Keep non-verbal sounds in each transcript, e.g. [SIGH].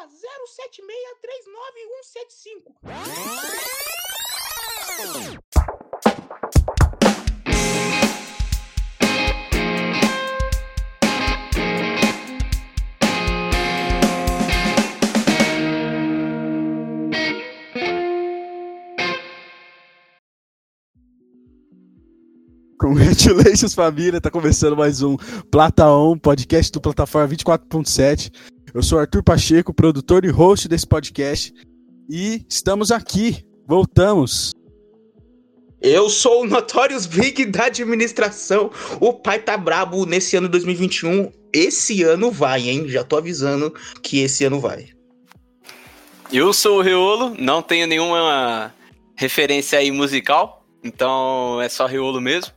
para 076397175. Congratulations, família. Tá começando mais um Plata On, podcast do Plataforma 24.7. Eu sou Arthur Pacheco, produtor e host desse podcast. E estamos aqui, voltamos. Eu sou o Notorious Big da administração. O pai tá brabo nesse ano 2021. Esse ano vai, hein? Já tô avisando que esse ano vai. Eu sou o Reolo, não tenho nenhuma referência aí musical, então é só Reolo mesmo.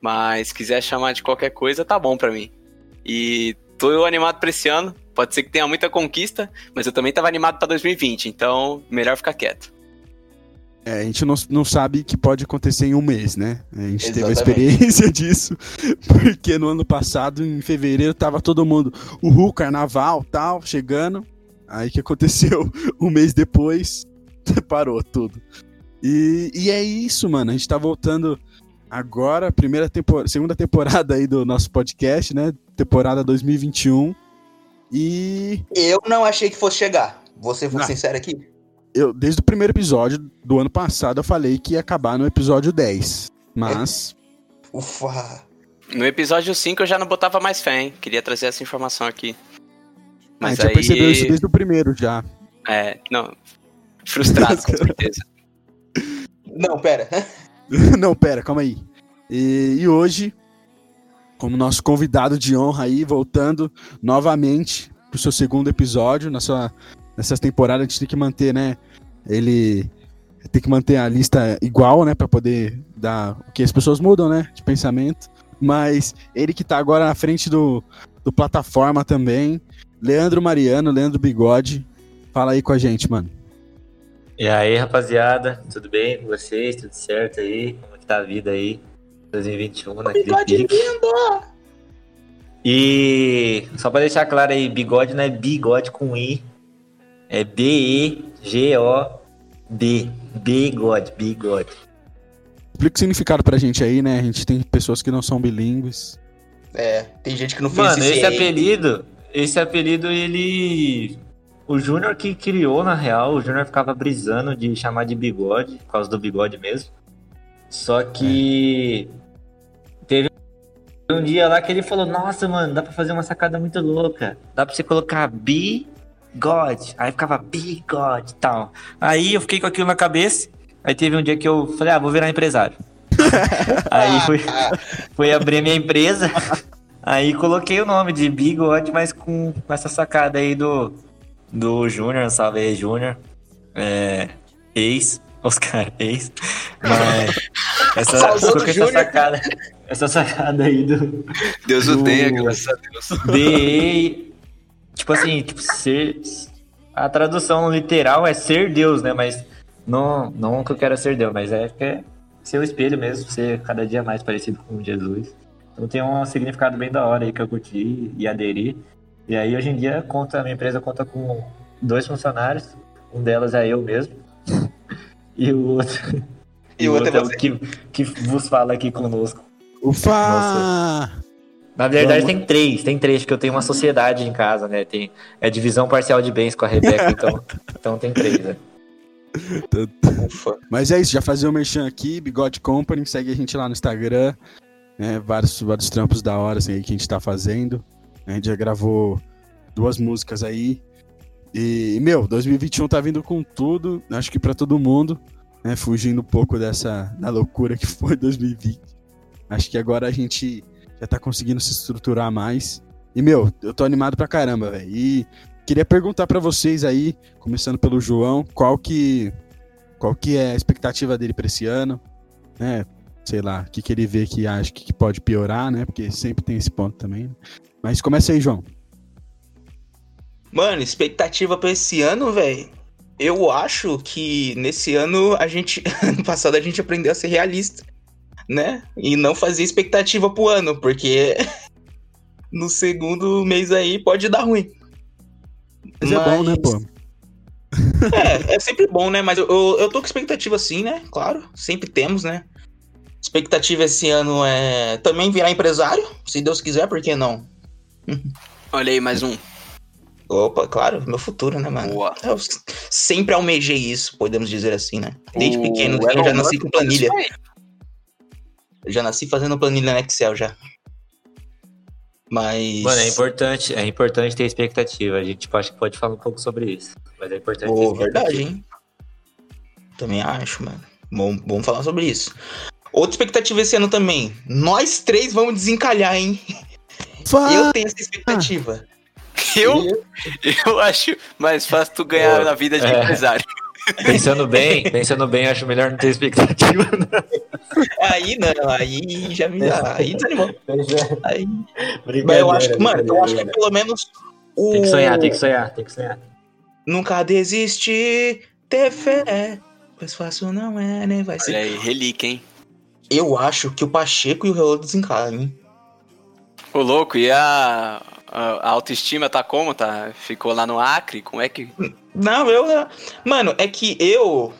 Mas se quiser chamar de qualquer coisa, tá bom pra mim. E tô animado pra esse ano. Pode ser que tenha muita conquista, mas eu também tava animado pra 2020, então melhor ficar quieto. É, a gente não, não sabe que pode acontecer em um mês, né? A gente Exatamente. teve a experiência [LAUGHS] disso, porque no ano passado, em fevereiro, tava todo mundo, uhul, carnaval, tal, chegando. Aí que aconteceu [LAUGHS] um mês depois, [LAUGHS] parou tudo. E, e é isso, mano. A gente tá voltando agora, primeira temporada, segunda temporada aí do nosso podcast, né? Temporada 2021. E Eu não achei que fosse chegar. Vou ser sincero aqui. eu, desde o primeiro episódio do ano passado, eu falei que ia acabar no episódio 10. Mas Ufa. No episódio 5 eu já não botava mais fé, hein? Queria trazer essa informação aqui. a Mas gente já aí. percebeu isso desde o primeiro já. É, não. Frustrado, com [LAUGHS] certeza. Não, pera. [LAUGHS] Não, pera, calma aí. E, e hoje, como nosso convidado de honra aí, voltando novamente pro seu segundo episódio, na sua, nessas temporadas a gente tem que manter, né? Ele tem que manter a lista igual, né? Pra poder dar. Porque as pessoas mudam, né? De pensamento. Mas ele que tá agora na frente do, do plataforma também. Leandro Mariano, Leandro Bigode. Fala aí com a gente, mano. E aí, rapaziada, tudo bem com vocês? Tudo certo aí? Como que tá a vida aí? 2021, naquele Bigode pique. lindo! E só pra deixar claro aí, bigode não é bigode com I, é B-E-G-O-D. Bigode, bigode. Explica o significado pra gente aí, né? A gente tem pessoas que não são bilíngues. É, tem gente que não fez Mano, isso esse aí. apelido, esse apelido, ele. O Júnior que criou, na real, o Júnior ficava brisando de chamar de bigode, por causa do bigode mesmo. Só que. Teve um dia lá que ele falou: Nossa, mano, dá pra fazer uma sacada muito louca. Dá pra você colocar bigode. Aí ficava bigode e tal. Aí eu fiquei com aquilo na cabeça. Aí teve um dia que eu falei: Ah, vou virar empresário. [LAUGHS] Aí fui, fui abrir a minha empresa. Aí coloquei o nome de Bigode, mas com, com essa sacada aí do, do Júnior, salve aí, Júnior. É, ex, Oscar, ex. Mas essa, essa sacada, essa sacada aí do Deus o o tenha, tenha, graças a Deus. DE. Tipo assim, tipo, ser. A tradução literal é ser Deus, né? Mas não, não que eu quero ser Deus, mas é que é ser o espelho mesmo, ser cada dia mais parecido com Jesus. Então tem um significado bem da hora aí que eu curti e aderi. E aí hoje em dia conta, a minha empresa conta com dois funcionários, um delas é eu mesmo. E o outro, E o outro é o você. que, que vos fala aqui conosco. Ufa! Na verdade, Vamos. tem três, tem três, porque eu tenho uma sociedade em casa, né? Tem é divisão parcial de bens com a Rebeca, [LAUGHS] então, então tem três, né? Ufa. Mas é isso, já fazer o merchan aqui, Bigode Company, segue a gente lá no Instagram, né, vários, vários trampos da hora assim, aí que a gente tá fazendo. A gente já gravou duas músicas aí. E, meu, 2021 tá vindo com tudo, acho que pra todo mundo, né, fugindo um pouco dessa da loucura que foi 2020. Acho que agora a gente já tá conseguindo se estruturar mais. E, meu, eu tô animado pra caramba, velho. E queria perguntar pra vocês aí, começando pelo João, qual que qual que é a expectativa dele pra esse ano, né? Sei lá, o que, que ele vê que acha que pode piorar, né? Porque sempre tem esse ponto também. Mas começa aí, João. Mano, expectativa pra esse ano, velho. Eu acho que nesse ano a gente. [LAUGHS] Ano passado a gente aprendeu a ser realista, né? E não fazer expectativa pro ano, porque [LAUGHS] no segundo mês aí pode dar ruim. Mas, é bom, né, pô? [LAUGHS] É, é sempre bom, né? Mas eu, eu, eu tô com expectativa sim, né? Claro, sempre temos, né? Expectativa esse ano é também virar empresário, se Deus quiser, por que não? Olha aí, mais um. Opa, claro, meu futuro, né, mano? Boa. Eu sempre almejei isso, podemos dizer assim, né? Desde O pequeno, eu Elon já nasci Musk com planilha. Eu já nasci fazendo planilha no Excel já. Mas. Mano, é importante, é importante ter expectativa. A gente tipo, acho que pode falar um pouco sobre isso. Mas é importante Pô, verdade, hein? Também acho, mano. Bom, vamos falar sobre isso. Outra expectativa esse ano também. Nós três vamos desencalhar, hein? Fa- Eu tenho essa expectativa. Eu, eu acho mais fácil tu ganhar Pô, na vida de é. empresário. Pensando bem, pensando bem, acho melhor não ter expectativa. Aí não, aí já me dá. Aí desanimou. Aí. Mas eu acho que, mano, eu acho que pelo menos. O... Tem que sonhar, tem que sonhar, tem que sonhar. Nunca desistir, ter fé. Pois fácil não é, nem vai ser. Olha aí, relíquia, hein? Eu acho que o Pacheco e o Reolo desencalam, hein? Ô, louco, e a, a autoestima tá como? Tá? Ficou lá no Acre? Como é que. Não, eu. Mano, é que eu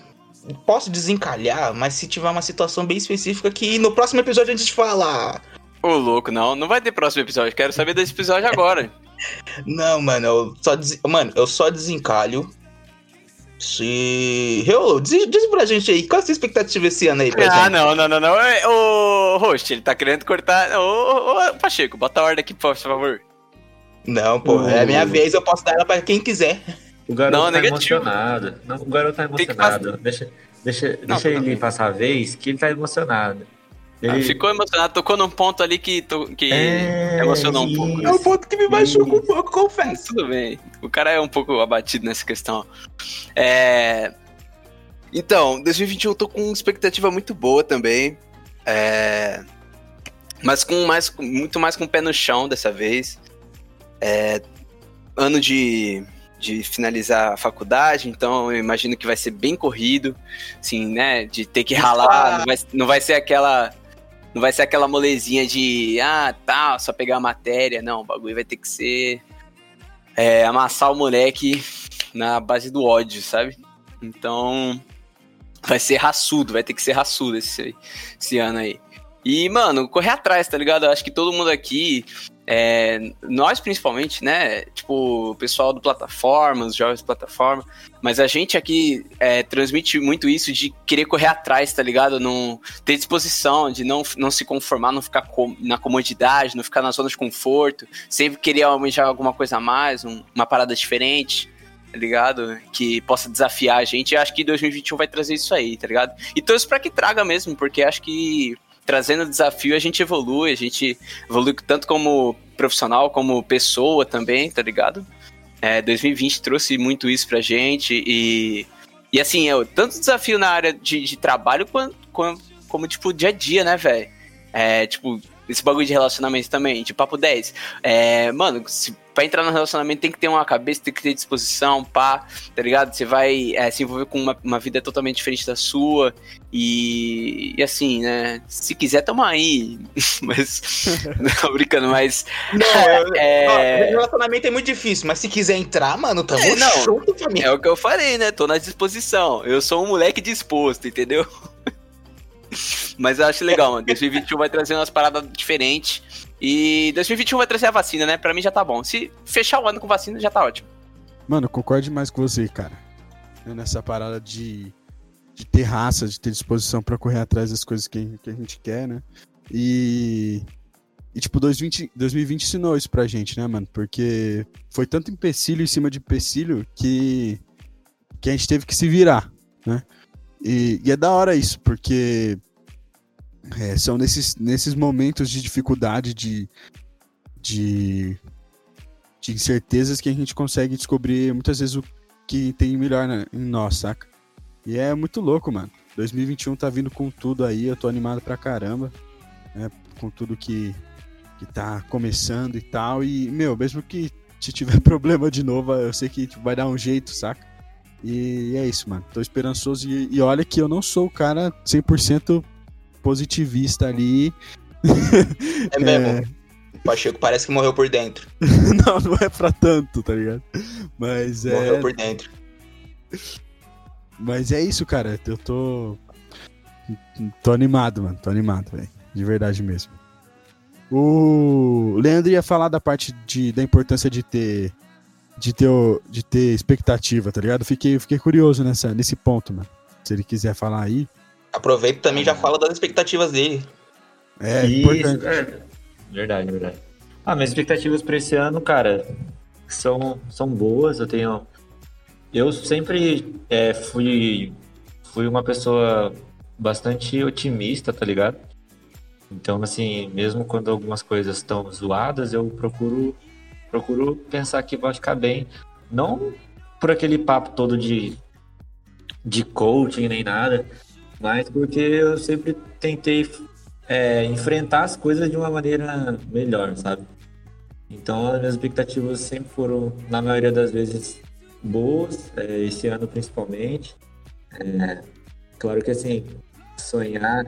posso desencalhar, mas se tiver uma situação bem específica que no próximo episódio a gente fala. Ô, louco, não, não vai ter próximo episódio. Quero saber desse episódio agora. [LAUGHS] Não, mano, eu só des... mano, eu só desencalho. Se. Reolo, diz, diz pra gente aí, qual a sua expectativa esse ano aí, pra Ah, gente? não, não, não, não. É, Ô, host, ele tá querendo cortar. Ô, ô, ô, Pacheco, bota a ordem aqui, por favor. Não, pô, é a minha vez, eu posso dar ela pra quem quiser. O garoto Não, tá negativo. emocionado. Não, o garoto tá emocionado. Deixa, deixa, Não, deixa ele passar a vez, que ele tá emocionado. Ah, Ele... Ficou emocionado, tocou num ponto ali que, to- que É, emocionou um pouco. É o ponto que me machuca um pouco, confesso. Tudo bem. O cara é um pouco abatido nessa questão. É... Então, 2021 eu tô com expectativa muito boa também. É... Mas com mais, muito mais com o pé no chão dessa vez. É... Ano de, de finalizar a faculdade, então eu imagino que vai ser bem corrido, assim, né? De ter que ralar, não vai, não vai ser aquela. Não vai ser aquela molezinha de ah, tá, só pegar a matéria. Não, o bagulho vai ter que ser é, amassar o moleque na base do ódio, sabe? Então, vai ser raçudo, vai ter que ser raçudo esse, esse ano aí. E, mano, correr atrás, tá ligado? Eu acho que todo mundo aqui, é, nós principalmente, né? Tipo, o pessoal do plataforma, os jovens plataforma, mas a gente aqui é, transmite muito isso de querer correr atrás, tá ligado? Não ter disposição, de não, não se conformar, não ficar com- na comodidade, não ficar na zona de conforto, sempre querer almejar alguma coisa a mais, um- uma parada diferente, tá ligado? Que possa desafiar a gente. E acho que 2021 vai trazer isso aí, tá ligado? E torço pra que traga mesmo, porque acho que trazendo desafio a gente evolui, a gente evolui tanto como profissional, como pessoa também, tá ligado? É, 2020 trouxe muito isso pra gente e, e assim, é, tanto desafio na área de, de trabalho quanto, como, como, tipo, dia a dia, né, velho? É, tipo, esse bagulho de relacionamento também, de papo 10. É, mano, se, pra entrar no relacionamento tem que ter uma cabeça, tem que ter disposição, pá, tá ligado? Você vai é, se envolver com uma, uma vida totalmente diferente da sua. E, e assim, né? Se quiser, tamo aí. [LAUGHS] mas. [LAUGHS] Não, brincando, mas. Não, eu, [LAUGHS] É. ó, relacionamento é muito difícil, mas se quiser entrar, mano, tamo É, não. junto, família. É o que eu falei, né? Tô na disposição. Eu sou um moleque disposto, entendeu? Mas eu acho legal, mano. 2021 vai trazer umas paradas diferentes. E 2021 vai trazer a vacina, né? Pra mim já tá bom. Se fechar o ano com vacina, já tá ótimo. Mano, concordo demais com você, cara. Né, Nessa parada de, de ter raça, de ter disposição pra correr atrás das coisas que, que a gente quer, né? E. E, tipo, 2020, 2020 ensinou isso pra gente, né, mano? Porque foi tanto empecilho em cima de empecilho que, que a gente teve que se virar, né? E, e é da hora isso, porque é, são nesses, nesses momentos de dificuldade, de, de, de incertezas que a gente consegue descobrir muitas vezes o que tem melhor na- em nós, saca? E é muito louco, mano. 2021 tá vindo com tudo aí, eu tô animado pra caramba, né? Com tudo que, que tá começando e tal. E, meu, mesmo que se tiver [LAUGHS] problema de novo, eu sei que vai dar um jeito, saca? E é isso, mano. Tô esperançoso. E, e olha que eu não sou o cara 100% positivista ali. É mesmo. O Pacheco parece que morreu por dentro. [LAUGHS] não, não é pra tanto, tá ligado? Mas é. Morreu por dentro. Mas é isso, cara. Eu tô. Tô animado, mano. Tô animado, velho. De verdade mesmo. O Leandro ia falar da parte de, da importância de ter. De ter, de ter expectativa, tá ligado? Fiquei, fiquei curioso nessa, nesse ponto, mano. Se ele quiser falar aí. Aproveita e também já fala das expectativas dele. É Isso, importante. é. Verdade, verdade. Ah, minhas expectativas pra esse ano, cara, são, são boas. Eu tenho. Eu sempre é, fui, fui uma pessoa bastante otimista, tá ligado? Então, assim, mesmo quando algumas coisas estão zoadas, eu procuro, procuro pensar que vai ficar bem. Não por aquele papo todo de, de coaching nem nada, mas porque eu sempre tentei é, enfrentar as coisas de uma maneira melhor, sabe? Então, as minhas expectativas sempre foram, na maioria das vezes, boas, é, esse ano principalmente. É, claro que, assim, sonhar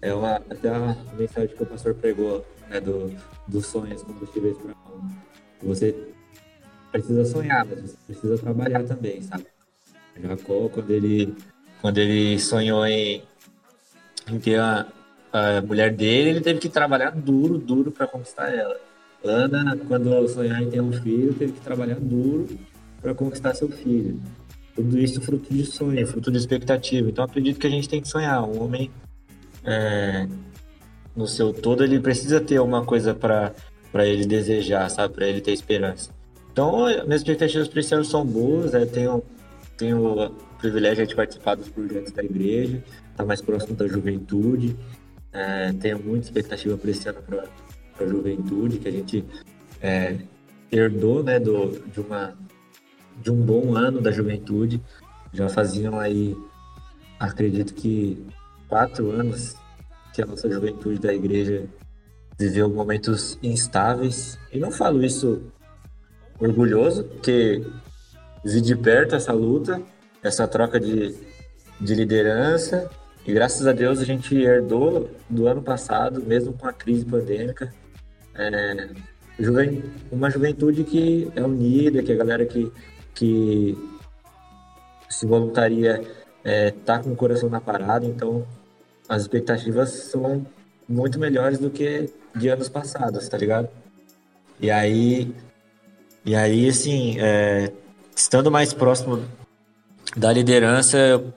é uma, até uma mensagem que o pastor pregou, né, do, dos sonhos combustíveis para. Você precisa sonhar, mas você precisa trabalhar também, sabe? Jacó, quando ele, quando ele sonhou em, em ter a, a mulher dele, ele teve que trabalhar duro, duro para conquistar ela. Ana, quando sonhar em ter um filho, teve que trabalhar duro para conquistar seu filho. Tudo isso fruto de sonho, fruto de expectativa. Então, acredito que a gente tem que sonhar. Um homem, é, no seu todo, ele precisa ter uma coisa para ele desejar, sabe? Para ele ter esperança. Então, minhas expectativas para esse ano são boas. Eu tenho, tenho privilégio de participar dos projetos da igreja, estar mais próximo da juventude. É, tenho muita expectativa para esse ano para a juventude, que a gente é, herdou né, do, de, uma, de um bom ano da juventude. Já faziam aí, acredito que quatro anos que a nossa juventude da igreja viveu momentos instáveis. E não falo isso orgulhoso, porque vi de perto essa luta, essa troca de, de liderança. E graças a Deus a gente herdou do ano passado, mesmo com a crise pandêmica, é, juven- uma juventude que é unida, que a galera que, que se voluntaria é, tá com o coração na parada, então as expectativas são muito melhores do que de anos passados, tá ligado? E aí, e aí assim, é, estando mais próximo da liderança, eu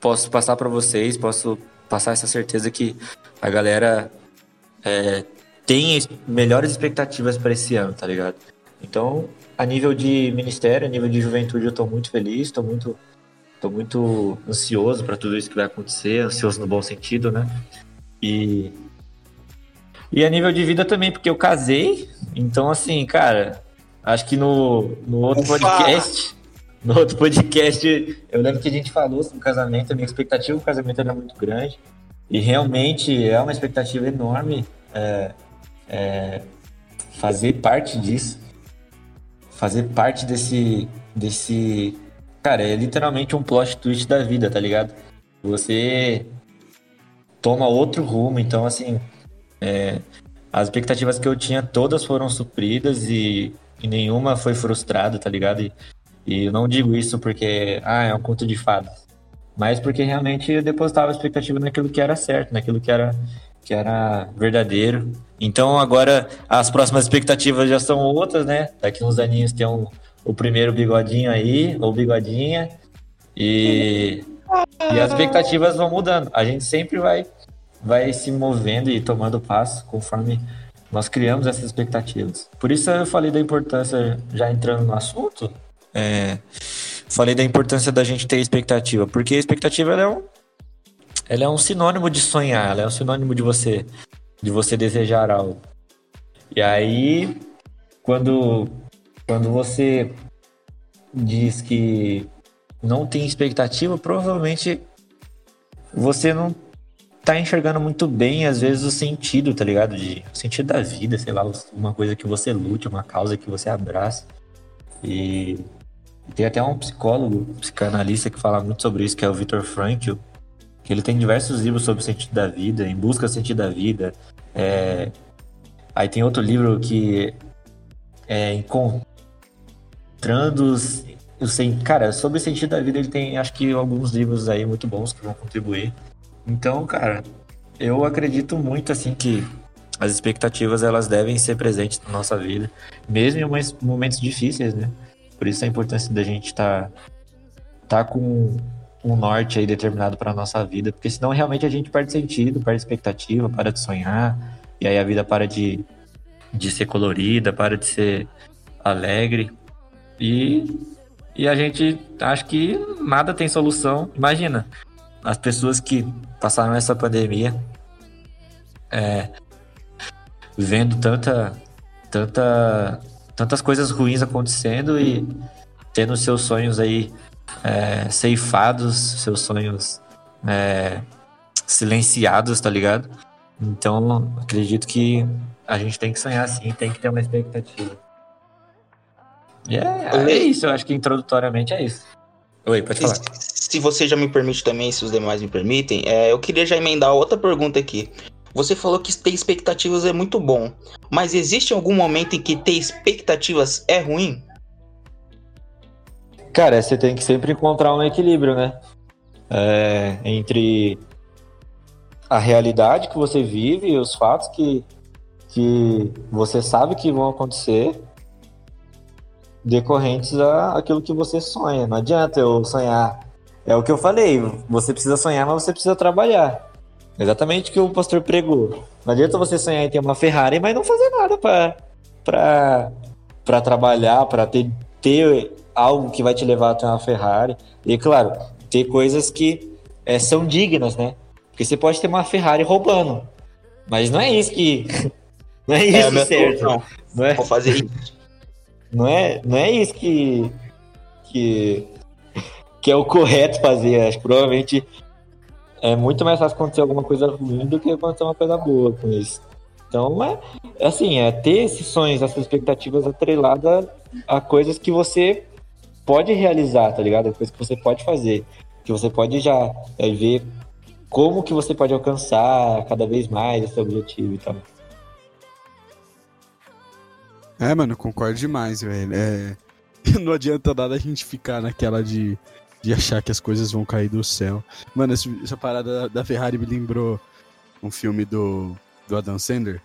posso passar para vocês, posso passar essa certeza que a galera é, tem es- melhores expectativas para esse ano, tá ligado? Então, a nível de ministério, a nível de juventude, eu tô muito feliz, tô muito, tô muito ansioso para tudo isso que vai acontecer, ansioso no bom sentido, né? E e a nível de vida também, porque eu casei, então assim, cara, acho que no, no outro Ufa! podcast, no outro podcast, eu lembro que a gente falou sobre o casamento, a minha expectativa do casamento era muito grande, e realmente é uma expectativa enorme é, é, fazer parte disso, fazer parte desse, desse, cara, é literalmente um plot twist da vida, tá ligado? Você toma outro rumo, então assim, é, as expectativas que eu tinha todas foram supridas e, e nenhuma foi frustrada, tá ligado? E, e eu não digo isso porque, ah, é um conto de fadas, mas porque realmente eu depositava expectativa naquilo que era certo, naquilo que era, que era verdadeiro. Então agora as próximas expectativas já são outras, né? Daqui uns aninhos tem um, o primeiro bigodinho aí, ou bigodinha, e, e as expectativas vão mudando. A gente sempre vai vai se movendo e tomando passo conforme nós criamos essas expectativas. Por isso eu falei da importância, já entrando no assunto, é, falei da importância da gente ter expectativa, porque a expectativa ela é, um, ela é um sinônimo de sonhar, ela é um sinônimo de você, de você desejar algo. E aí, quando, quando você diz que não tem expectativa, provavelmente você não tá enxergando muito bem, às vezes, o sentido, tá ligado? De, o sentido da vida, sei lá, uma coisa que você lute, uma causa que você abraça. E tem até um psicólogo, psicanalista que fala muito sobre isso, que é o Viktor Frankl, que ele tem diversos livros sobre o sentido da vida, em busca do sentido da vida, é, Aí tem outro livro que é Encontrando os, os sen- Cara, sobre o sentido da vida, ele tem acho que alguns livros aí muito bons que vão contribuir. Então, cara, eu acredito muito assim que as expectativas elas devem ser presentes na nossa vida, mesmo em momentos difíceis, né? Por isso a importância da gente estar tá, com um norte aí determinado para nossa vida, porque senão realmente a gente perde sentido, perde expectativa, para de sonhar, e aí a vida para de, de ser colorida, para de ser alegre. E, e a gente acha que nada tem solução. Imagina, as pessoas que passaram essa pandemia é, vendo tanta, tanta, tantas coisas ruins acontecendo e tendo seus sonhos aí é, ceifados, seus sonhos é, silenciados, tá ligado? Então, acredito que a gente tem que sonhar sim, tem que ter uma expectativa. E é, é isso, eu acho que introdutoriamente é isso. Oi, pode falar. Se você já me permite também, se os demais me permitem, é, eu queria já emendar outra pergunta aqui. Você falou que ter expectativas é muito bom, mas existe algum momento em que ter expectativas é ruim? Cara, você tem que sempre encontrar um equilíbrio, né? É, entre a realidade que você vive e os fatos que, que você sabe que vão acontecer decorrentes a aquilo que você sonha. Não adianta eu sonhar. É o que eu falei, você precisa sonhar, mas você precisa trabalhar. Exatamente o que o pastor pregou. Não adianta você sonhar em ter uma Ferrari, mas não fazer nada para trabalhar, para ter ter algo que vai te levar até uma Ferrari. E claro, ter coisas que é, são dignas, né? Porque você pode ter uma Ferrari roubando. Mas não é isso que. [LAUGHS] Não é isso a minha certo. solução. Não é, Vou fazer isso. não, é, não é isso que, que. que é o correto fazer. Acho que provavelmente é muito mais fácil acontecer alguma coisa ruim do que acontecer uma coisa boa com isso. Então é, é assim, é ter esses sonhos, essas expectativas atreladas a coisas que você pode realizar, tá ligado? Coisas que você pode fazer. Que você pode já é, ver como que você pode alcançar cada vez mais esse objetivo e tal. É, mano, concordo demais, velho. É... [LAUGHS] Não adianta nada a gente ficar naquela de, de achar que as coisas vão cair do céu. Mano, essa, parada da- Ferrari me lembrou um filme do, do Adam Sandler.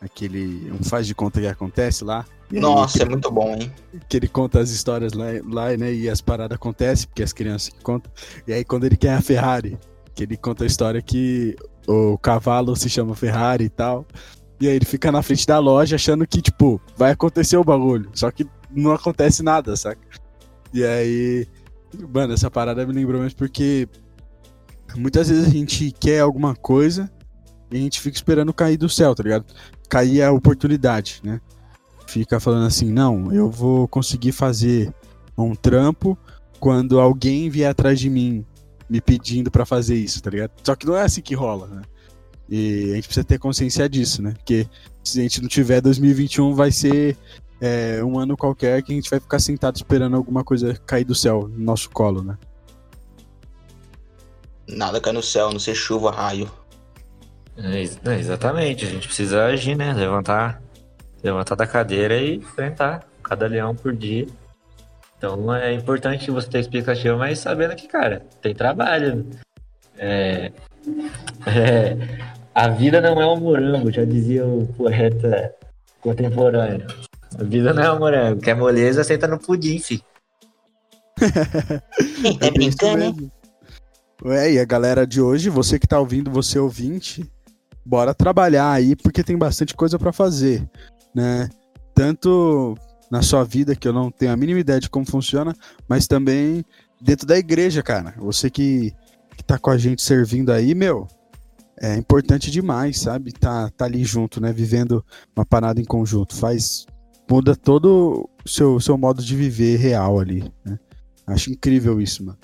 Aquele. Um faz de conta que acontece lá. Nossa, que, é muito bom, hein? que ele conta as histórias lá, lá, né? E as paradas acontecem, porque as crianças que contam. E aí, quando ele quer a Ferrari, que ele conta a história que o cavalo se chama Ferrari e tal. E aí ele fica na frente da loja achando que, tipo, vai acontecer o bagulho. Só que não acontece nada, saca? E aí. Mano, essa parada me lembrou mesmo porque muitas vezes a gente quer alguma coisa e a gente fica esperando cair do céu, tá ligado? Cair a oportunidade, né? Fica falando assim, não, eu vou conseguir fazer um trampo quando alguém vier atrás de mim me pedindo pra fazer isso, tá ligado? Só que não é assim que rola, né? E a gente precisa ter consciência disso, né? Porque se a gente não tiver 2021, vai ser é, um ano qualquer que a gente vai ficar sentado esperando alguma coisa cair do céu no nosso colo, né? Nada cai no céu, não ser chuva, raio. É, é, exatamente, a gente precisa agir, né? Levantar, levantar da cadeira e enfrentar cada leão por dia. Então é importante você ter expectativa, mas sabendo que, cara, tem trabalho. É, é, a vida não é um morango, já dizia o poeta contemporâneo. A vida não é um morango, quer moleza, senta no pudim, fi. Tá [LAUGHS] É brincando, hein? Ué, e a galera de hoje, você que tá ouvindo, você ouvinte, bora trabalhar aí, porque tem bastante coisa pra fazer, né? Tanto na sua vida, que eu não tenho a mínima ideia de como funciona, mas também dentro da igreja, cara. Você que, que tá com a gente servindo aí, meu, é importante demais, sabe? Tá, tá ali junto, né? Vivendo uma parada em conjunto. Faz. Muda todo o seu, seu modo de viver real ali, né? Acho incrível isso, mano.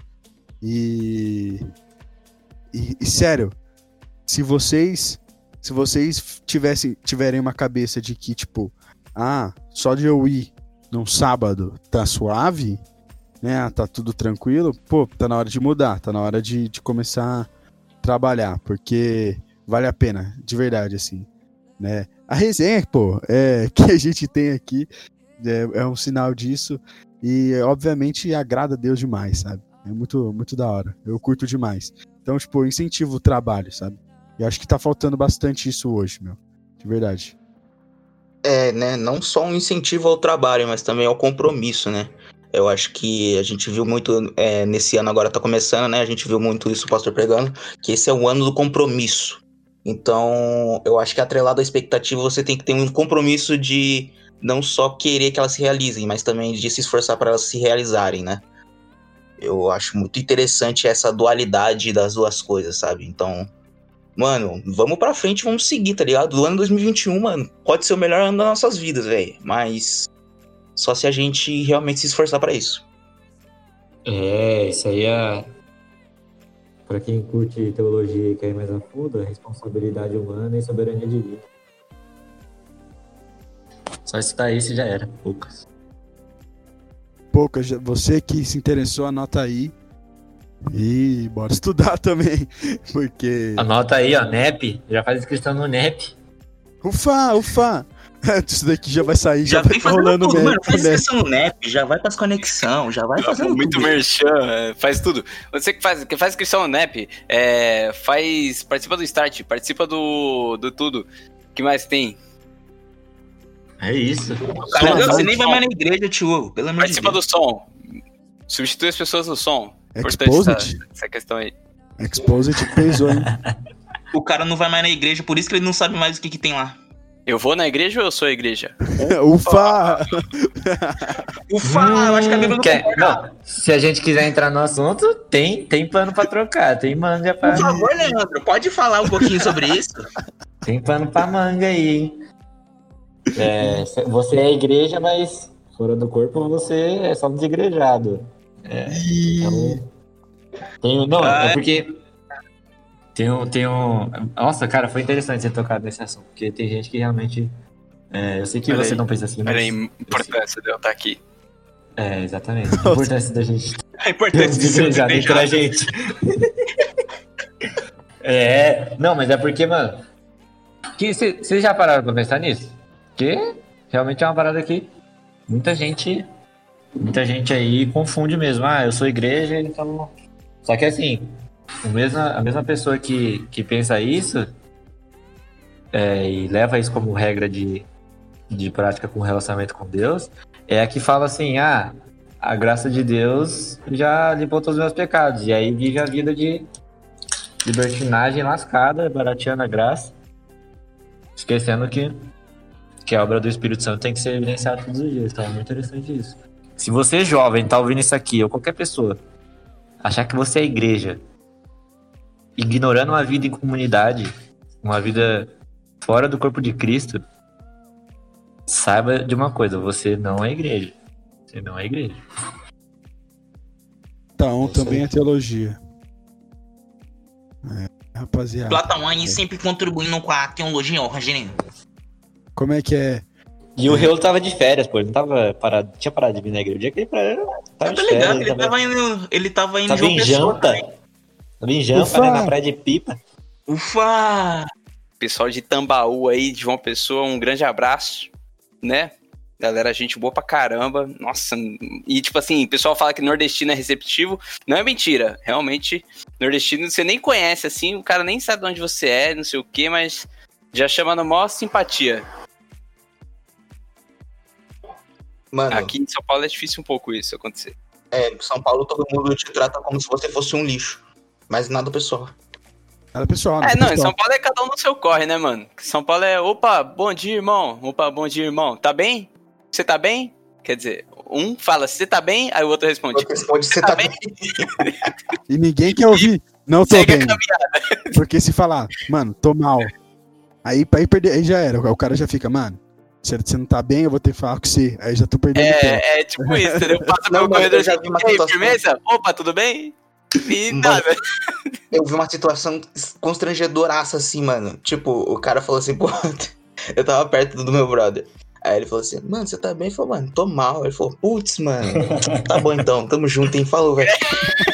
E, e, e, sério, se vocês se vocês tivessem tiverem uma cabeça de que tipo, ah, só de eu ir num sábado tá suave, né? Tá tudo tranquilo, pô, tá na hora de mudar, tá na hora de, de começar a trabalhar, porque vale a pena, de verdade, assim, né? A resenha, pô, é, [LAUGHS] que a gente tem aqui é, é um sinal disso. E, obviamente, agrada a Deus demais, sabe? É muito, muito da hora. Eu curto demais. Então, tipo, eu incentivo o trabalho, sabe? E acho que tá faltando bastante isso hoje, meu. De verdade. É, né? Não só um incentivo ao trabalho, mas também ao compromisso, né? Eu acho que a gente viu muito, é, nesse ano agora tá começando, né? A gente viu muito isso o pastor pregando, que esse é o ano do compromisso. Então, eu acho que atrelado à expectativa, você tem que ter um compromisso de não só querer que elas se realizem, mas também de se esforçar para elas se realizarem, né? Eu acho muito interessante essa dualidade das duas coisas, sabe? Então, mano, vamos pra frente, vamos seguir, tá ligado? O ano 2021, mano, pode ser o melhor ano das nossas vidas, velho. Mas só se a gente realmente se esforçar para isso. É, isso aí é. Pra quem curte teologia e quer ir mais a fundo, é responsabilidade humana e soberania divina. Só citar isso já era, poucas. Poucas, você que se interessou, anota aí. E bora [LAUGHS] estudar também, porque... Anota aí, ó, NEP, já faz inscrição no NEP. Ufa, ufa! [LAUGHS] Isso daqui já vai sair, já, Já vai tá rolando tudo, mesmo, mano. Faz né? inscrição no NEP, já vai pras conexão, já vai fazendo Muito tudo. merchan, é, faz tudo. Você que faz, que faz inscrição no NEP, é, faz, participa do Start, participa do, do tudo. que mais tem? É isso. Cara, você nem vai mais na igreja, tio. Pelo amor de Participa Deus. do som. Substitui as pessoas do som. Importante Exposed? essa, essa questão aí. Exposed pesou, hein? O cara não vai mais na igreja, por isso que ele não sabe mais o que, que tem lá. Eu vou na igreja ou eu sou a igreja? [LAUGHS] Ufa! Ufa, eu acho que a Bíblia não quer, não, se a gente quiser entrar no assunto, tem, tem pano pra trocar, tem manga pra, Por favor, Leandro, pode falar um pouquinho sobre isso? tem pano pra manga aí, hein? É, cê- você é igreja, mas fora do corpo você é só desigrejado. Então, tem, não, Ah, é é? porque tem um, tem um. Nossa, cara, foi interessante você tocar nesse assunto, porque tem gente que realmente. é, eu sei que Olha você aí. não pensa assim, mas. A importância de eu estar aqui. É, exatamente. [LAUGHS] A importância da gente É importante ser desigrejado entre a gente. [LAUGHS] é, não, mas é porque, mano. Vocês já pararam pra pensar nisso? Que realmente é uma parada que muita gente. Muita gente aí confunde mesmo. Ah, eu sou igreja, então. Só que assim, mesma, a mesma pessoa que, que pensa isso é, e leva isso como regra de, de prática com relacionamento com Deus, é a que fala assim, ah, a graça de Deus já limpou todos os meus pecados. E aí vive a vida de libertinagem lascada, barateando a graça, esquecendo que, que a obra do Espírito Santo tem que ser evidenciada todos os dias. Então é muito interessante isso. Se você jovem, tá ouvindo isso aqui, ou qualquer pessoa, achar que você é igreja, ignorando uma vida em comunidade, uma vida fora do corpo de Cristo, saiba de uma coisa, você não é igreja. Você não é igreja. Então, também é teologia. É, rapaziada, Platão aí sempre contribuindo com a teologia, ó, Rogerinho. como é que é? E o Reulo tava de férias, pô. Ele não tava parado, tinha parado de vir na igreja. O dia que ele parou, tava Eu tô de férias. ligado, Ele ele tava, tava indo, ele tava indo tava em janta. também. Ufa! né, na praia de Pipa. Ufa! Pessoal de Tambaú aí, de João Pessoa, um grande abraço, né? Galera, gente boa pra caramba. Nossa, e tipo assim, o pessoal fala que nordestino é receptivo. Não é mentira. Realmente, nordestino você nem conhece, assim, o cara nem sabe de onde você é, não sei o quê, mas já chama na maior simpatia. Mano, Aqui em São Paulo é difícil um pouco isso acontecer. é, em São Paulo todo mundo te trata como se você fosse um lixo. Mas nada pessoal. Era pessoal, né? É, não, em pessoal. São Paulo é cada um no seu corre, né, mano? São Paulo é, opa, bom dia, irmão. Opa, bom dia, irmão. Tá bem? Você tá bem? Quer dizer, um fala, você tá bem? Aí o outro responde, Você responde, você tá tá bem? bem? [LAUGHS] E ninguém quer ouvir. Não tô segue a bem. [LAUGHS] Porque se falar, mano, tô mal. Aí, aí, perder, aí já era. O cara já fica, mano, se você não tá bem, eu vou ter que falar com você. Aí já tô perdendo tempo. É, é tipo isso, entendeu? Passa pelo corredor já assim, vi uma "E aí, situação- firmeza? Opa, tudo bem? E Mano, nada. Eu vi uma situação constrangedoraça assim, mano. Tipo, o cara falou assim, [LAUGHS] pô, eu tava perto do meu brother. Aí ele falou assim, mano, você tá bem? Ele falou, mano, tô mal. Ele falou, putz, mano, [LAUGHS] tá bom então, tamo junto, hein? Falou, velho.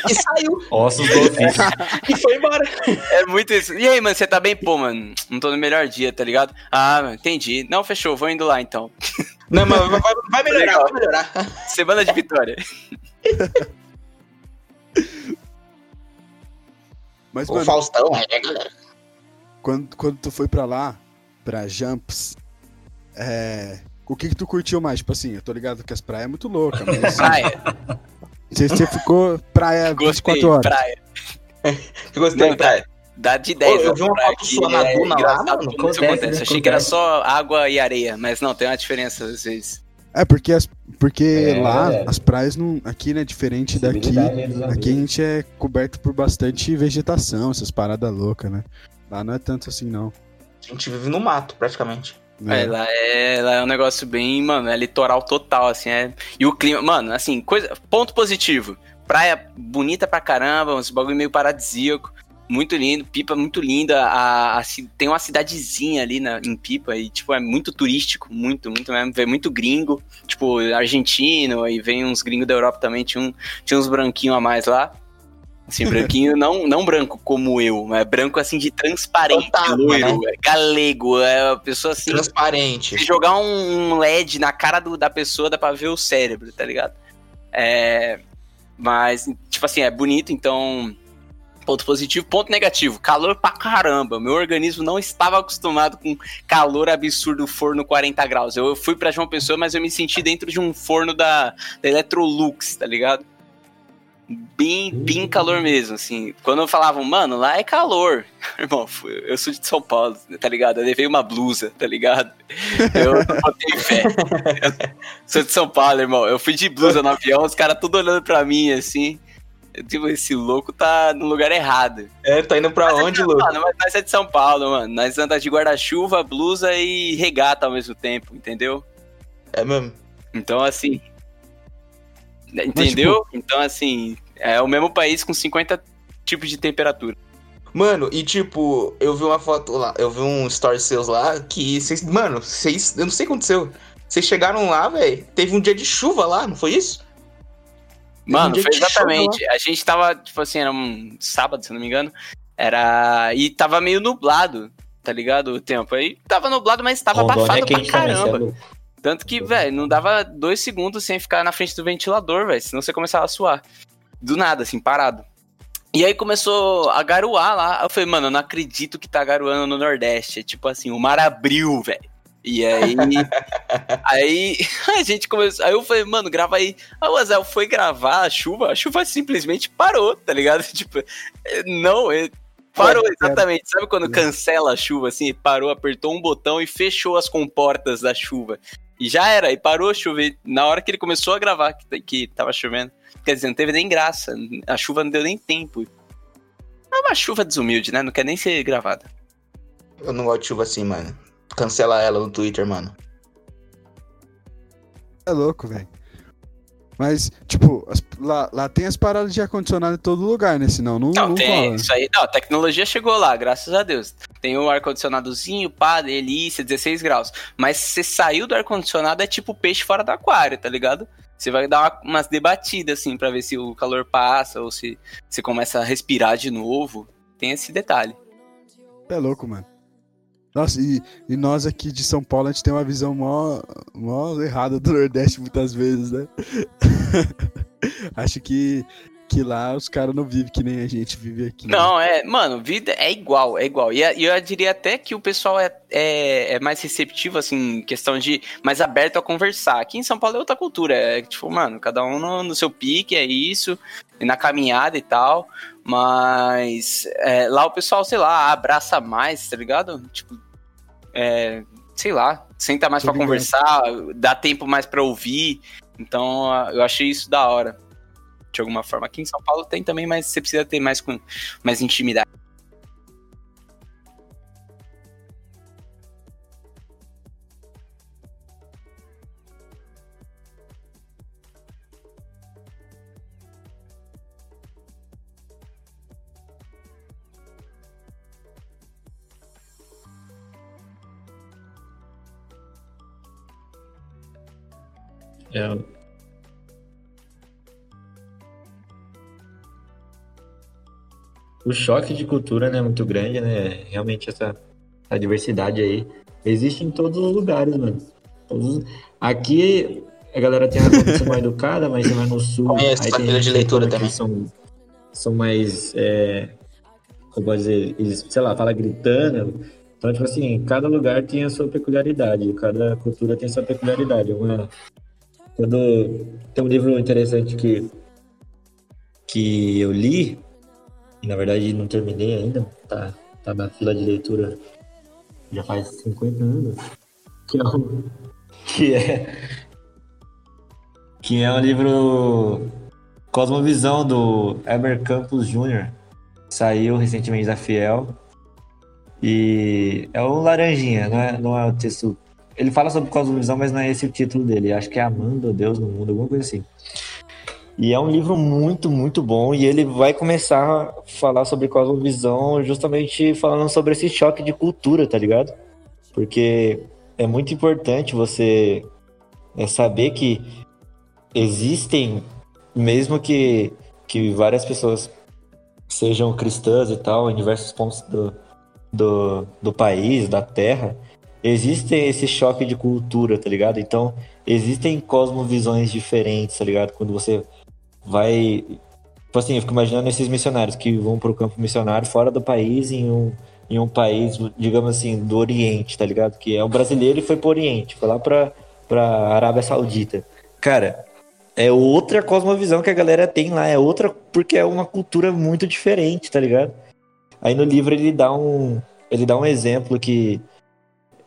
E saiu. Ossos do ofício. E foi embora. É muito isso. E aí, mano, você tá bem? Pô, mano, não tô no melhor dia, tá ligado? Ah, entendi. Não, fechou, vou indo lá então. Não, mas vai, vai- vai melhorar, vai melhorar. Semana de vitória. [LAUGHS] Mas, O mano, Faustão, é, galera. quando, quando tu foi pra lá, pra Jumps, é, o que que tu curtiu mais? Tipo assim, eu tô ligado que as praias é muito louca, mas [LAUGHS] Praia. você, você ficou praia Gostei, 24 horas. praia. [LAUGHS] Gostei, Não, praia. Dá de 10. eu vi uma foto sua na é duna lá, engraçado mano. Acontece, acontece. né? Achei que era só água e areia, mas não, tem uma diferença às vezes. É, porque, as, porque É, lá é. as praias não. Aqui, né, diferente daqui. Dos Aqui a gente é coberto por bastante vegetação, essas paradas loucas, né? Lá não é tanto assim, não. A gente vive no mato, praticamente. né? É, lá é, lá é um negócio bem, mano, é litoral total, assim, é. E o clima, mano, assim, coisa. Ponto positivo. Praia bonita pra caramba, uns bagulho meio paradisíaco. Muito lindo, Pipa muito linda. A, a tem uma cidadezinha ali na, em Pipa e, tipo, é muito turístico, muito, muito mesmo. Vem muito gringo, tipo, argentino, aí vem uns gringos da Europa também. Tinha, um, tinha uns branquinhos a mais lá. Assim, [LAUGHS] branquinho, não, não branco como eu, mas branco assim de transparente, Fantasma, loiro, é galego, é uma pessoa assim. Transparente. Se jogar um LED na cara do- da pessoa, dá pra ver o cérebro, tá ligado? É, mas, tipo assim, é bonito, então. Ponto positivo, ponto negativo. Calor pra caramba. Meu organismo não estava acostumado com calor absurdo, forno 40 graus. Eu fui pra João Pessoa, mas eu me senti dentro de um forno da, da Electrolux, tá ligado? Bem, bem calor mesmo, assim. Quando falavam, mano, lá é calor. [LAUGHS] Irmão, eu sou de São Paulo, tá ligado? Eu levei uma blusa, tá ligado? Eu não botei fé. Eu sou de São Paulo, irmão. Eu fui de blusa no avião, os caras tudo olhando pra mim, assim. Tipo, esse louco tá no lugar errado. É, tá indo pra onde, Lu? Mano, mas nós é de São Paulo, mano. Nós andamos de guarda-chuva, blusa e regata ao mesmo tempo, entendeu? É mesmo. Então, assim. Entendeu? Então, assim, é o mesmo país com 50 tipos de temperatura. Mano, e tipo, eu vi uma foto lá, eu vi um story seus lá que vocês. Mano, vocês. Eu não sei o que aconteceu. Vocês chegaram lá, velho. Teve um dia de chuva lá, não foi isso? Um Mano, dia foi exatamente. A gente tava, tipo assim, era um sábado, se eu não me engano. Era. E tava meio nublado, tá ligado? O tempo. Aí tava nublado, mas tava Rondônia abafado é quente pra é caramba. Tanto que, velho, não dava dois segundos sem ficar na frente do ventilador, velho. Senão você começava a suar. Do nada, assim, parado. E aí começou a garoar lá. Eu falei, mano, eu não acredito que tá garoando no Nordeste. É tipo assim, o mar abriu, velho. E aí. aí [LAUGHS] a gente começou. Aí eu falei, mano, grava aí. Aí o Azel foi gravar a chuva, a chuva simplesmente parou, tá ligado? [LAUGHS] Tipo, não, é, parou exatamente. Sabe quando cancela a chuva assim? Parou, apertou um botão e fechou as comportas da chuva. E já era, e parou a chover. Na hora que ele começou a gravar que, que tava chovendo. Quer dizer, não teve nem graça. A chuva não deu nem tempo. É uma chuva desumilde, né? Não quer nem ser gravada. Eu não gosto de chuva assim, mano. Cancela ela no Twitter, mano. É louco, velho. Mas, tipo, as- lá, lá tem as paradas de ar-condicionado em todo lugar, né? Senão não, Não, não tem rola. isso aí. Não, a tecnologia chegou lá, graças a Deus. Tem o ar-condicionadozinho, pá, delícia, 16 graus. Mas se você saiu do ar-condicionado, é tipo peixe fora do aquário, tá ligado? Você vai dar uma- umas debatidas, assim, pra ver se o calor passa ou se você começa a respirar de novo. Tem esse detalhe. É louco, mano. Nossa, e, e nós aqui de São Paulo, a gente tem uma visão mó, mó errada do Nordeste muitas vezes, né? [LAUGHS] Acho que, que lá os caras não vivem que nem a gente vive aqui. né? Não, é, mano, vida é igual, é igual. E a- e eu diria até que o pessoal é, é, é mais receptivo, assim, questão de mais aberto a conversar. Aqui em São Paulo é outra cultura, é tipo, mano, cada um no, no seu pique, é isso, na caminhada e tal. Mas é, lá o pessoal, sei lá, abraça mais, tá ligado? Tipo, é, sei lá, senta mais ligado. conversar, dá tempo mais pra ouvir. Então, eu achei isso da hora. De alguma forma. Aqui em São Paulo tem também, mas você precisa ter mais, com, mais intimidade. É, o choque de cultura né, é muito grande, né? Realmente essa, diversidade aí existe em todos os lugares, mano. Todos- Aqui a galera tem uma condição mais educada, mas você vai no sul. Conheço, aí tem de leitura também. São, são mais. É, como pode dizer? Eles, sei lá, fala gritando. Então, tipo assim, cada lugar tem a sua peculiaridade, cada cultura tem a sua peculiaridade. Uma, quando tem um livro interessante que, que eu li, e na verdade não terminei ainda, tá, tá na fila de leitura já faz 50 anos, que é um, que é, que é um livro Cosmovisão do Heber Campos Jr. Saiu recentemente da Fiel. E é um laranjinha, não é, não é o texto. Ele fala sobre cosmovisão, mas não é esse o título dele. Acho que é Amando Deus no Mundo, alguma coisa assim. E é um livro muito, muito bom. E ele vai começar a falar sobre cosmovisão, justamente falando sobre esse choque de cultura, tá ligado? Porque é muito importante você é, saber que existem, mesmo que, que várias pessoas sejam cristãs e tal, em diversos pontos do, do, do país, da terra, existem esse choque de cultura, tá ligado? Então, existem cosmovisões diferentes, tá ligado? Quando você vai. Tipo assim, eu fico imaginando esses missionários que vão pro campo missionário fora do país, em um, em um país, digamos assim, do Oriente, tá ligado? Que é o brasileiro e foi pro Oriente, foi lá pra, pra Arábia Saudita. Cara, é outra cosmovisão que a galera tem lá, é outra porque é uma cultura muito diferente, tá ligado? Aí no livro ele dá um, ele dá um exemplo que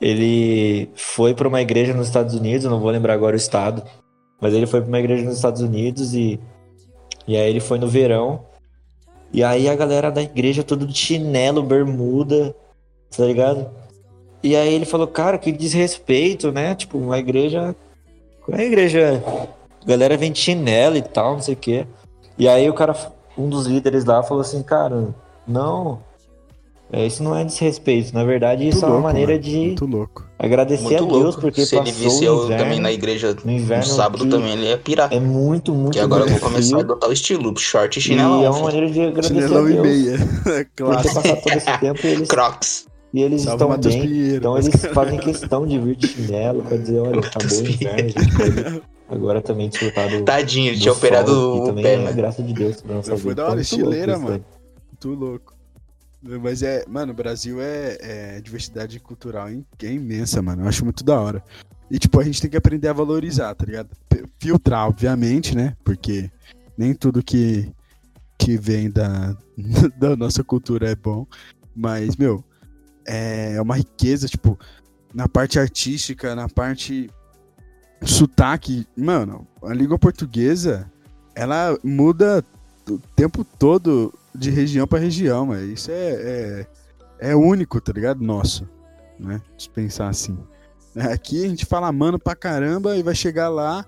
ele foi para uma igreja nos Estados Unidos, não vou lembrar agora o estado, mas ele foi para uma igreja nos Estados Unidos e e aí ele foi no verão. E aí a galera da igreja tudo de chinelo, bermuda, tá ligado? E aí ele falou, cara, que desrespeito, né? Tipo, uma igreja. Uma igreja. A galera vem de chinelo e tal, não sei o quê. E aí o cara, um dos líderes lá, falou assim, cara, não. É, Isso não é desrespeito. Na verdade, isso Muito é uma louco, maneira mano. de Muito louco. agradecer Muito a Deus, louco. porque Se ele passou visse o eu inverno, também na igreja no inverno no sábado também, ele ia pirar. É muito, muito Que agora eu vou muito começar a adotar o estilo, short e E chinelão. é uma maneira de agradecer Chinelão a e Deus. meia. [LAUGHS] Por ter Clássico. passado todo esse tempo e eles, [LAUGHS] Crocs. e eles Salve estão Matheus bem. Pinheiro. Então eles fazem questão de vir de chinelo pra dizer, olha, acabou o inverno, a gente agora também desfrutar do, Tadinho, ele do tinha operado o também pé, é a mano. graça de Deus pra nossa Foi da hora, muito louco estileira, mano. Muito louco. Mas é, mano, o Brasil é, é diversidade cultural im- é imensa, mano. Eu acho muito da hora. E, tipo, a gente tem que aprender a valorizar, tá ligado? Filtrar, obviamente, né? Porque nem tudo que, que vem da, [LAUGHS] da nossa cultura é bom. Mas, meu, é uma riqueza, tipo, na parte artística, na parte sotaque. Mano, a língua portuguesa, ela muda o tempo todo de região pra região, mas isso é, é, é único, tá ligado? Nosso, né? Se pensar assim. Aqui a gente fala mano pra caramba e vai chegar lá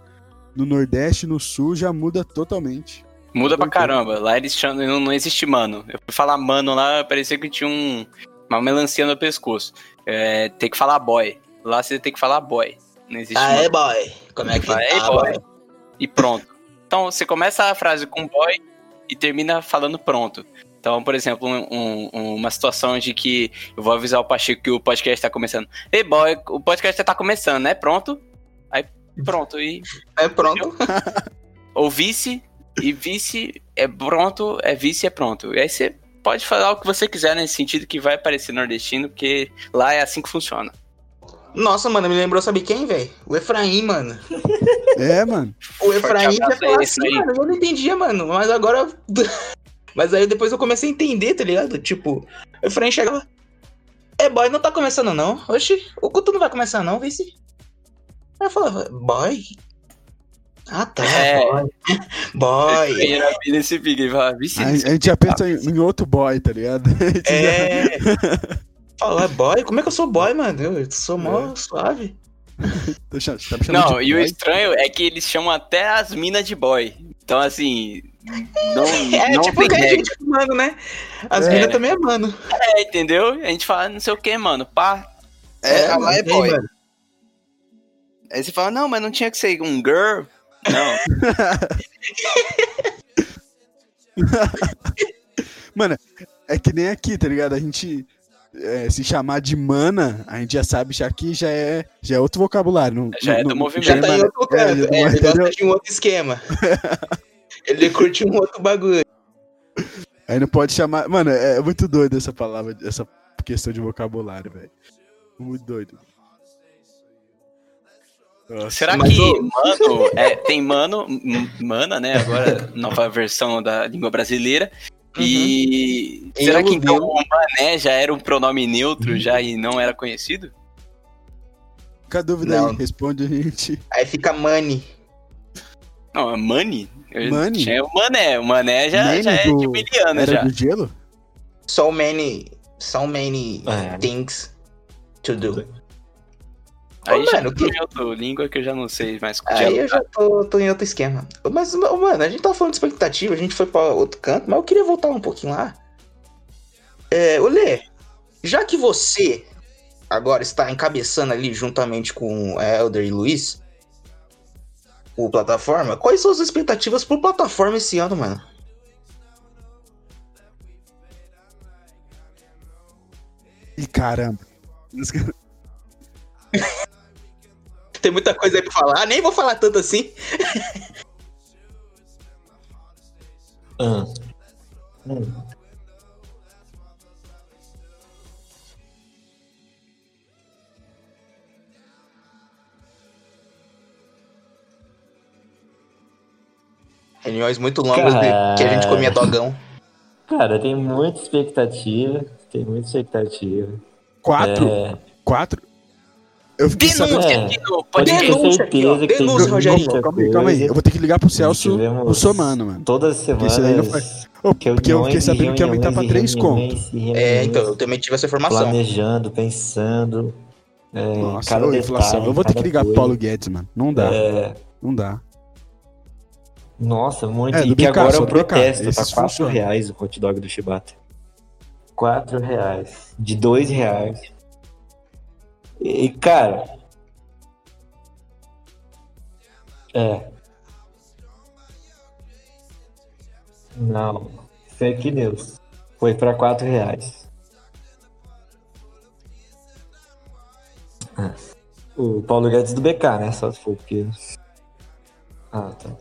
no Nordeste, no Sul, já muda totalmente. Muda pra caramba. Lá eles chamam, não, não existe mano. Eu fui falar mano lá, parecia que tinha um, uma melancia no pescoço. É, tem que falar boy. Lá você tem que falar boy. Não existe Ah, mano. é boy. Como é que Ah, é boy. boy? E pronto. Então você começa a frase com boy e termina falando pronto. Então, por exemplo, um- um- uma situação de que eu vou avisar o Pacheco que o podcast tá começando. Ei, boy, o podcast tá começando, né? Pronto? Aí, pronto. E É pronto. [LAUGHS] ou vice, e vice é pronto, é vice é pronto. E aí você pode falar o que você quiser nesse sentido que vai parecer nordestino, porque lá é assim que funciona. Nossa, mano, me lembrou, sabe quem, velho? O Efraim, mano. É, mano. O Efraim já falava assim, mano, eu não entendia, mano. Mas agora. [LAUGHS] mas aí depois eu comecei a entender, tá ligado? Tipo, o Efraim chegava. É, boy, não tá começando, não. Oxi, o culto não vai começar, não, vice. Aí eu falava, boy? Ah, tá. É. Boy. [LAUGHS] boy. Pique, ele fala, vice, A, a gente já pensa em, em outro boy, tá ligado? [LAUGHS] A gente já- É. Fala, boy? Como é que eu sou boy, mano? Eu sou mó suave. [LAUGHS] Tá cha- tá me chamando Não, e o estranho é que eles chamam até as minas de boy. Então, assim, não, [LAUGHS] É não tipo tem que a gente é mano, né? As É. minas também é mano. É, entendeu? A gente fala não sei o que, mano. Pá, É, Ah, lá é boy. mano. Aí você fala, não, mas não tinha que ser um girl. Não. [LAUGHS] Mano, é que nem aqui, tá ligado? A gente é, se chamar de mana, a gente já sabe já que já é, já é outro vocabulário. Não, Já é não- do não- movimento. Já tá em é, outro canto. é, É, ele gosta de um outro esquema. [LAUGHS] ele curte um outro bagulho. Aí não pode chamar. Mano, é muito doido essa palavra, essa questão de vocabulário, velho. Muito doido. Nossa. Será Mas, que ô- mano, é, tem mano, mana, né? Agora, nova versão da língua brasileira. E Em será que então o mané já era um pronome neutro já e não era conhecido? Fica a dúvida Não. aí, responde a gente. Aí fica money. Não, é Mani? Eu Mani? Tinha o Mané. O Mané já, é do- de miliano Era já. do gelo? So many. So many É. things to do. Aí Ô, já mano, tô que- em outra língua que eu já não sei mais. Aí eu já tô, tô em outro esquema. Mas, mano, a gente tava falando de expectativa, a gente foi pra outro canto, mas eu queria voltar um pouquinho lá. É, ô Lê, já que você agora está encabeçando ali juntamente com é, Elder e Luiz o plataforma, quais são as expectativas pro plataforma esse ano, mano? Ih, caramba. Tem muita coisa aí pra falar, nem vou falar tanto assim. Ah. Hum. Reuniões muito longas de- que a gente comia dogão. Cara, tem muita expectativa. Tem muita expectativa. Quatro? É, Quatro? Eu fiquei sabendo. Denúncia É. aqui no pode ter podcast. Denúncia aqui, ó. Denúncia, Rogerinho. Calma aí, calma aí. Eu vou ter que ligar pro Celso Tivemos Russomano, mano. Todas as Porque isso daí não semanas. Ô, porque eu fiquei reuniões sabendo que ia aumentar pra reuniões e três conto. reuniões e É, então, eu também tive essa informação. Planejando, pensando. É, Nossa, cada ô, inflação. detalhe, Eu vou ter que ligar pro. Paulo Guedes, mano. Não dá, É, não dá. nossa, muito. É, e do que agora é só o protesto. Tá esses 4 funcionam. reais o hot dog do Chibata. 4 reais. De 2 reais. E, cara. É. Não. Fake news. Foi pra 4 reais. Ah. O Paulo Guedes do BK, né? Só se for porque. Ah, tá.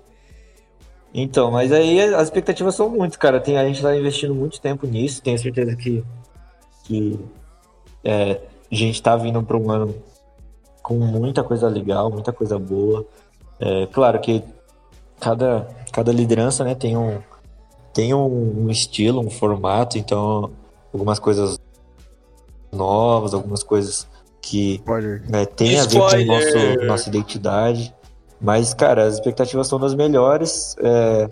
Então, mas aí as expectativas são muitas, cara. Tem, a gente tá investindo muito tempo nisso. Tenho certeza que, que é, a gente tá vindo para um ano com muita coisa legal, muita coisa boa. É, claro que cada, cada liderança né, tem, um, tem um, estilo, um formato, então algumas coisas novas, algumas coisas que Spoiler. é, tem a ver com nosso, nossa identidade. Mas, cara, as expectativas são das melhores. é,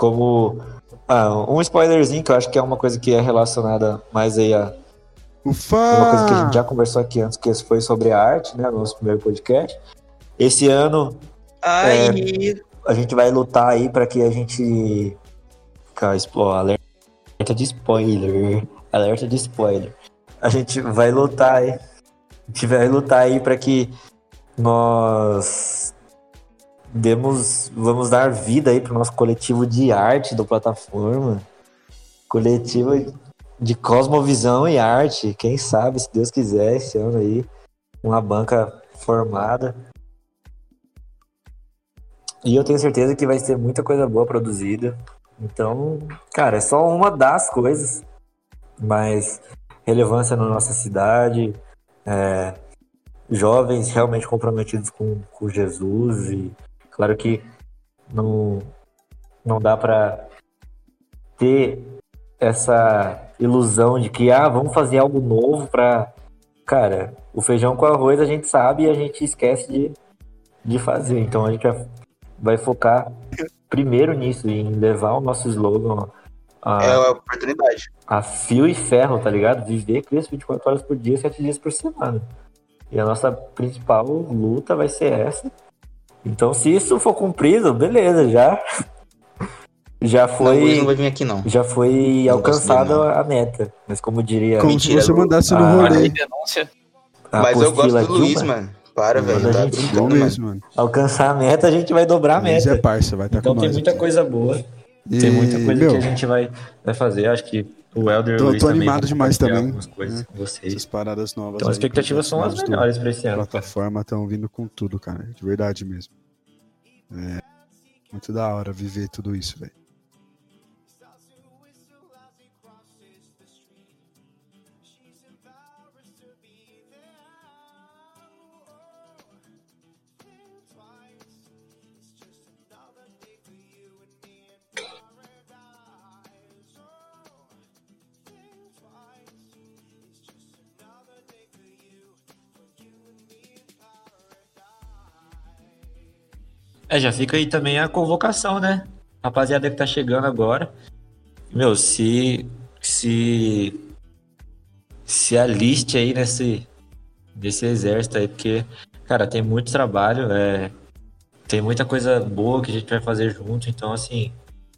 como. Ah, um spoilerzinho que eu acho que é uma coisa que é relacionada mais aí a Ufa! uma coisa que a gente já conversou aqui antes, que foi sobre a arte, né? No nosso primeiro podcast. Esse ano Ai, a gente vai lutar aí para que a gente. Cara, alerta de spoiler. Alerta de spoiler. A gente vai lutar aí. A gente vai lutar aí para que nós demos. Vamos dar vida aí pro nosso coletivo de arte do plataforma. Coletivo de cosmovisão e arte. Quem sabe, se Deus quiser, esse ano aí. Uma banca formada. E eu tenho certeza que vai ser muita coisa boa produzida. Então, cara, é só uma das coisas. Mas relevância na nossa cidade, é, jovens realmente comprometidos com, com Jesus. E claro que não, não dá para ter essa ilusão de que, ah, vamos fazer algo novo para. Cara, o feijão com arroz a gente sabe e a gente esquece de, de fazer. Então a gente vai focar primeiro nisso, em levar o nosso slogan a, é a oportunidade. a fio e ferro, tá ligado? Viver Cristo 24 horas por dia, 7 dias por semana. E a nossa principal luta vai ser essa. Então, se isso for cumprido, beleza, já. Já Não, Luiz foi, não vai vir aqui, não. já foi Não alcançada não. a meta. Mas como diria Como Mentira, se você mandasse no Ah, rolê. a Mas eu gosto do Luiz, mano. Para, velho. Tá brincando, mano. mesmo, mano. Alcançar a meta, a gente vai dobrar a Mas meta. é parça, vai estar Então com tem nós muita aqui. coisa boa. E, Tem muita coisa meu, que a gente vai, vai fazer. Acho que o Elder Tô- Luiz tô animado demais também, coisas né? vocês. essas paradas novas. Então as expectativas são as melhores pra esse ano. plataforma estão vindo com tudo, cara. De verdade mesmo. É muito da hora viver tudo isso, velho. É, já fica aí também a convocação, né? Rapaziada que tá chegando agora. Meu, se. Se. Se aliste aí nesse. Nesse exército aí, porque, cara, tem muito trabalho, é, tem muita coisa boa que a gente vai fazer junto, então, assim,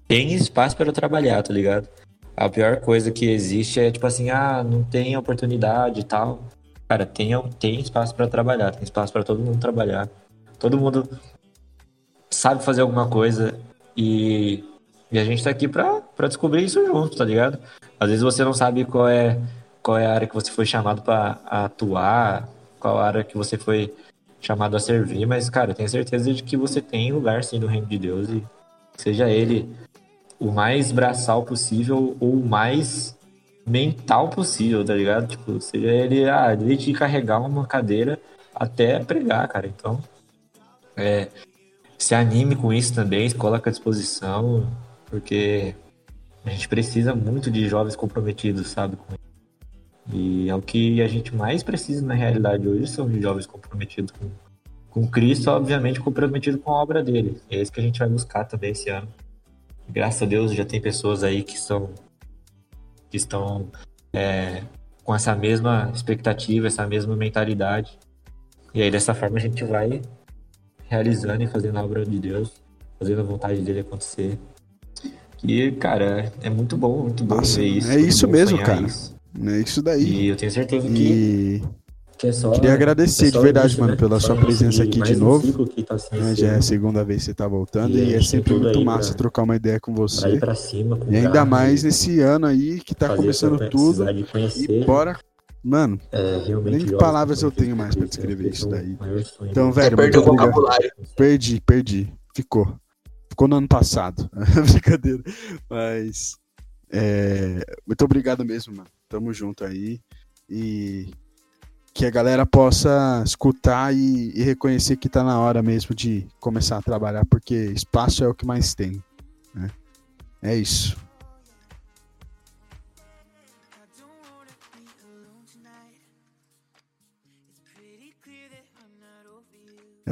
tem espaço para eu trabalhar, tá ligado? A pior coisa que existe é, tipo assim, ah, não tem oportunidade e tal. Cara, tem, tem espaço para trabalhar, tem espaço para todo mundo trabalhar. Todo mundo sabe fazer alguma coisa e, e a gente tá aqui pra, descobrir isso junto, tá ligado? Às vezes você não sabe qual é, qual é a área que você foi chamado pra atuar, qual a área que você foi chamado a servir, mas, cara, tenho certeza de que você tem lugar sim no reino de Deus e seja ele o mais braçal possível ou o mais mental possível, tá ligado? Tipo, seja ele, ah, desde carregar uma cadeira até pregar, cara. Então, é, se anime com isso também, coloque à disposição, porque a gente precisa muito de jovens comprometidos, sabe? E é o que a gente mais precisa na realidade hoje, são de jovens comprometidos com, com Cristo, obviamente comprometidos com a obra dele. É isso que a gente vai buscar também esse ano. Graças a Deus já tem pessoas aí que estão, que estão é, com essa mesma expectativa, essa mesma mentalidade. E aí dessa forma a gente vai realizando e fazendo a obra de Deus, fazendo a vontade dele acontecer. E, cara, é muito bom, muito bom Nossa, ver isso. é isso mesmo, cara. isso. É isso daí. E eu tenho certeza que, E que é só. queria agradecer é de verdade, início, mano, né? pela Só sua presença aqui de um novo. tá né? Já é a segunda vez que você tá voltando E e é sempre muito massa pra- trocar uma ideia com Pra você. pra cima, com E ainda mais nesse ano aí que tá começando tudo. E bora. Mano, é, nem que palavras eu tenho mais pra descrever isso é daí. então, velho, perdeu o vocabulário. Perdi, perdi. Ficou. Ficou no ano passado. [LAUGHS] Brincadeira. Mas. é, muito obrigado mesmo, mano. Tamo junto aí. E que a galera possa escutar e, e reconhecer que tá na hora mesmo de começar a trabalhar, porque espaço é o que mais tem. né? É isso.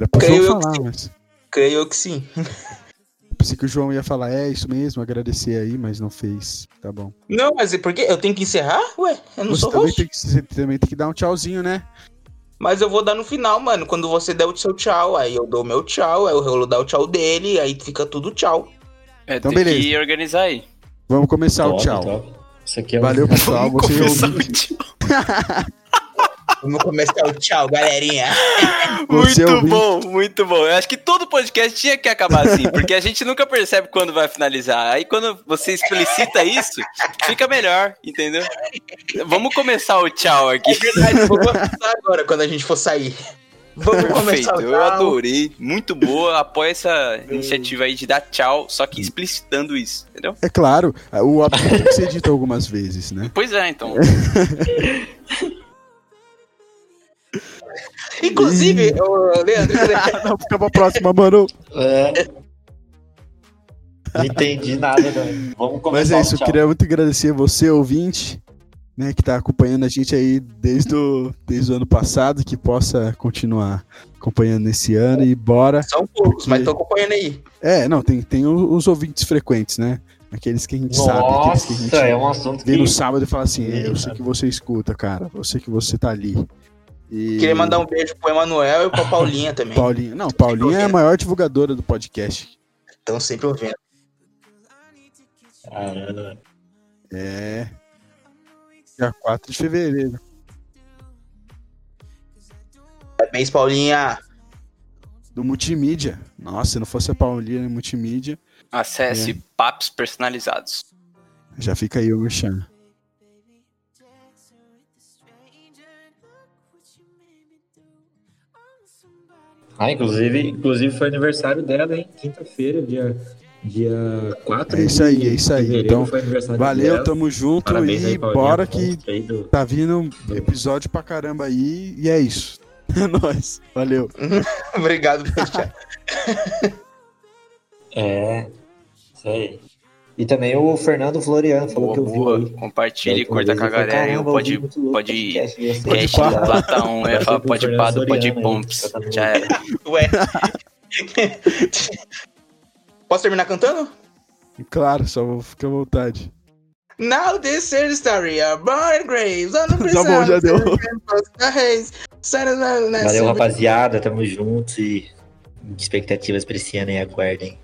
Era pra Creio João falar, sim. mas. Creio que sim. [LAUGHS] Pensei que o João ia falar, é isso mesmo, agradecer aí, mas não fez. Tá bom. Não, mas é porque eu tenho que encerrar? Ué, eu não Você sou também, host. tem que, você também tem que dar um tchauzinho, né? Mas eu vou dar no final, mano. Quando você der o seu tchau, aí eu dou o meu tchau, aí o Rolo dá o tchau dele, aí fica tudo tchau. É, Então, tem beleza. que organizar aí. Vamos começar o Top, tchau. top. Isso aqui é Valeu, um... [LAUGHS] pessoal. Vamos Você o tchau. [LAUGHS] Vamos começar o tchau, galerinha. [LAUGHS] Muito ouvinte. bom, muito bom. Eu acho que todo podcast tinha que acabar assim, porque a gente nunca percebe quando vai finalizar. Aí quando você explicita isso, fica melhor, entendeu? Vamos começar o tchau aqui. É verdade, vou começar agora quando a gente for sair. Vamos Perfeito, começar o eu adorei. Muito boa. Apoia essa iniciativa aí de dar tchau, só que explicitando isso, entendeu? É claro, o [LAUGHS] que ser dito algumas vezes, né? Pois é, então. [LAUGHS] [LAUGHS] Inclusive, ô, Leandro, [LAUGHS] Não, fica pra próxima, mano. É. Não entendi nada, né? Vamos começar Mas é isso, eu queria muito agradecer você, ouvinte, né, que tá acompanhando a gente aí desde o, desde o ano passado, que possa continuar acompanhando nesse ano e bora. são poucos, mas tô acompanhando aí. É, não, tem, tem os ouvintes frequentes, né? Aqueles que a gente sabe, aqueles que a gente Nossa, é um assunto vem que... no sábado e fala assim, eu sei que você escuta, cara, eu sei que você tá ali. E... Queria mandar um beijo pro Emanuel e pra Paulinha também. [LAUGHS] Paulinha. Não, Paulinha é a maior divulgadora do podcast. Estão sempre ouvindo. Caramba. É. Dia 4 de fevereiro. Parabéns, Paulinha. Do multimídia. Nossa, se não fosse a Paulinha multimídia, Acesse É. papos personalizados. já fica aí o Merchan. Ah, inclusive, inclusive foi aniversário dela, hein? Quinta-feira, dia, dia 4 É isso aí, é isso aí. Então, foi aniversário Valeu, dela. tamo junto Parabéns aí, e Paulinha, bora que aí tá vindo episódio pra caramba aí e é isso. [LAUGHS] É nóis. Valeu. [LAUGHS] Obrigado. [LAUGHS] É, isso aí. E também o Fernando Floriano falou Boa, que eu vi. Compartilhe, curta com a galera. "Caramba, Pode, pode, podcast de vocês." Pode Platão, eu ia falar pode Fernando pá do pode pomps. tá Já era. [LAUGHS] Ué. [LAUGHS] Posso terminar cantando? Claro, só vou ficar à vontade. Now this is the story of Brian Graves. on the [LAUGHS] Tá bom, já deu. Valeu, Valeu, rapaziada. Tamo juntos e expectativas pra esse ano aí, aguardem.